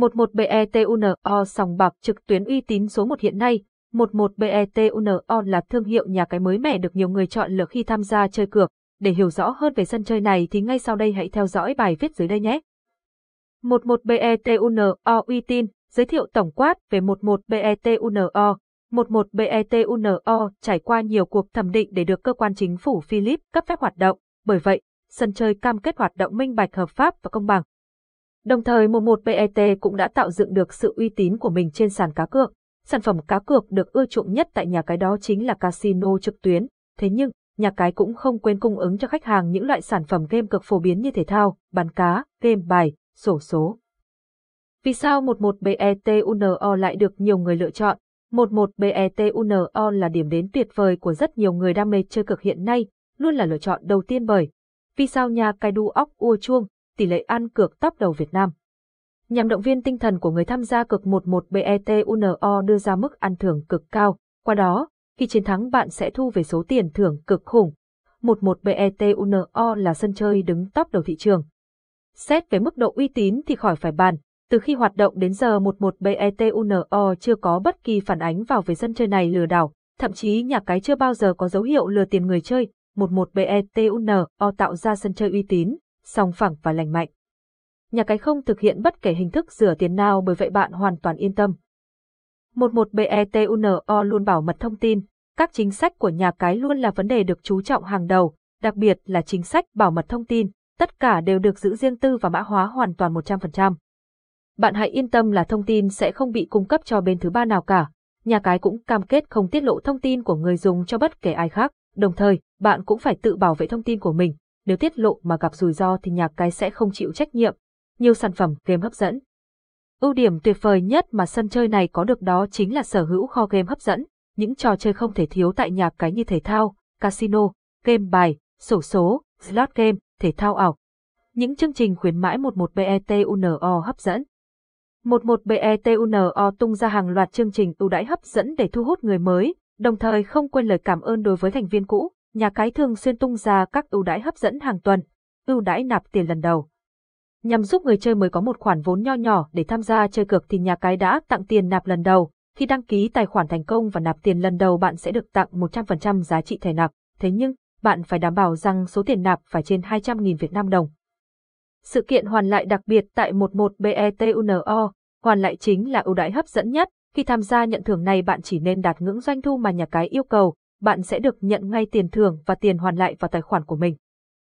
11BETUNO sòng bạc trực tuyến uy tín số 1 hiện nay. 11BETUNO là thương hiệu nhà cái mới mẻ được nhiều người chọn lựa khi tham gia chơi cược. Để hiểu rõ hơn về sân chơi này thì ngay sau đây hãy theo dõi bài viết dưới đây nhé. 11BETUNO uy tín, giới thiệu tổng quát về 11BETUNO. 11BETUNO trải qua nhiều cuộc thẩm định để được cơ quan chính phủ Philippines cấp phép hoạt động, bởi vậy, sân chơi cam kết hoạt động minh bạch hợp pháp và công bằng. Đồng thời 11BET cũng đã tạo dựng được sự uy tín của mình trên sàn cá cược. Sản phẩm cá cược được ưa chuộng nhất tại nhà cái đó chính là casino trực tuyến. Thế nhưng, nhà cái cũng không quên cung ứng cho khách hàng những loại sản phẩm game cực phổ biến như thể thao, bắn cá, game bài, sổ số. Vì sao 11BETUNO lại được nhiều người lựa chọn? 11BETUNO là điểm đến tuyệt vời của rất nhiều người đam mê chơi cược hiện nay, luôn là lựa chọn đầu tiên bởi vì sao nhà cái đu óc ua chuông, tỷ lệ ăn cược top đầu Việt Nam. Nhằm động viên tinh thần của người tham gia cược 11BETUNO đưa ra mức ăn thưởng cực cao, qua đó, khi chiến thắng bạn sẽ thu về số tiền thưởng cực khủng. 11BETUNO là sân chơi đứng top đầu thị trường. Xét về mức độ uy tín thì khỏi phải bàn, từ khi hoạt động đến giờ 11BETUNO chưa có bất kỳ phản ánh vào về sân chơi này lừa đảo, thậm chí nhà cái chưa bao giờ có dấu hiệu lừa tiền người chơi. 11BETUNO tạo ra sân chơi uy tín, song phẳng và lành mạnh. Nhà cái không thực hiện bất kể hình thức rửa tiền nào bởi vậy bạn hoàn toàn yên tâm. 11BETUNO luôn bảo mật thông tin, các chính sách của nhà cái luôn là vấn đề được chú trọng hàng đầu, đặc biệt là chính sách bảo mật thông tin, tất cả đều được giữ riêng tư và mã hóa hoàn toàn 100%. Bạn hãy yên tâm là thông tin sẽ không bị cung cấp cho bên thứ ba nào cả. Nhà cái cũng cam kết không tiết lộ thông tin của người dùng cho bất kể ai khác, đồng thời, bạn cũng phải tự bảo vệ thông tin của mình, nếu tiết lộ mà gặp rủi ro thì nhà cái sẽ không chịu trách nhiệm. Nhiều sản phẩm game hấp dẫn. Ưu điểm tuyệt vời nhất mà sân chơi này có được đó chính là sở hữu kho game hấp dẫn, những trò chơi không thể thiếu tại nhà cái như thể thao, casino, game bài, sổ số, slot game, thể thao ảo. Những chương trình khuyến mãi 11BETUNO hấp dẫn. 11BETUNO tung ra hàng loạt chương trình ưu đãi hấp dẫn để thu hút người mới, đồng thời không quên lời cảm ơn đối với thành viên cũ nhà cái thường xuyên tung ra các ưu đãi hấp dẫn hàng tuần, ưu đãi nạp tiền lần đầu. Nhằm giúp người chơi mới có một khoản vốn nho nhỏ để tham gia chơi cược thì nhà cái đã tặng tiền nạp lần đầu. Khi đăng ký tài khoản thành công và nạp tiền lần đầu bạn sẽ được tặng 100% giá trị thẻ nạp. Thế nhưng, bạn phải đảm bảo rằng số tiền nạp phải trên 200.000 Việt Nam đồng. Sự kiện hoàn lại đặc biệt tại 11BETUNO, hoàn lại chính là ưu đãi hấp dẫn nhất. Khi tham gia nhận thưởng này bạn chỉ nên đạt ngưỡng doanh thu mà nhà cái yêu cầu, bạn sẽ được nhận ngay tiền thưởng và tiền hoàn lại vào tài khoản của mình.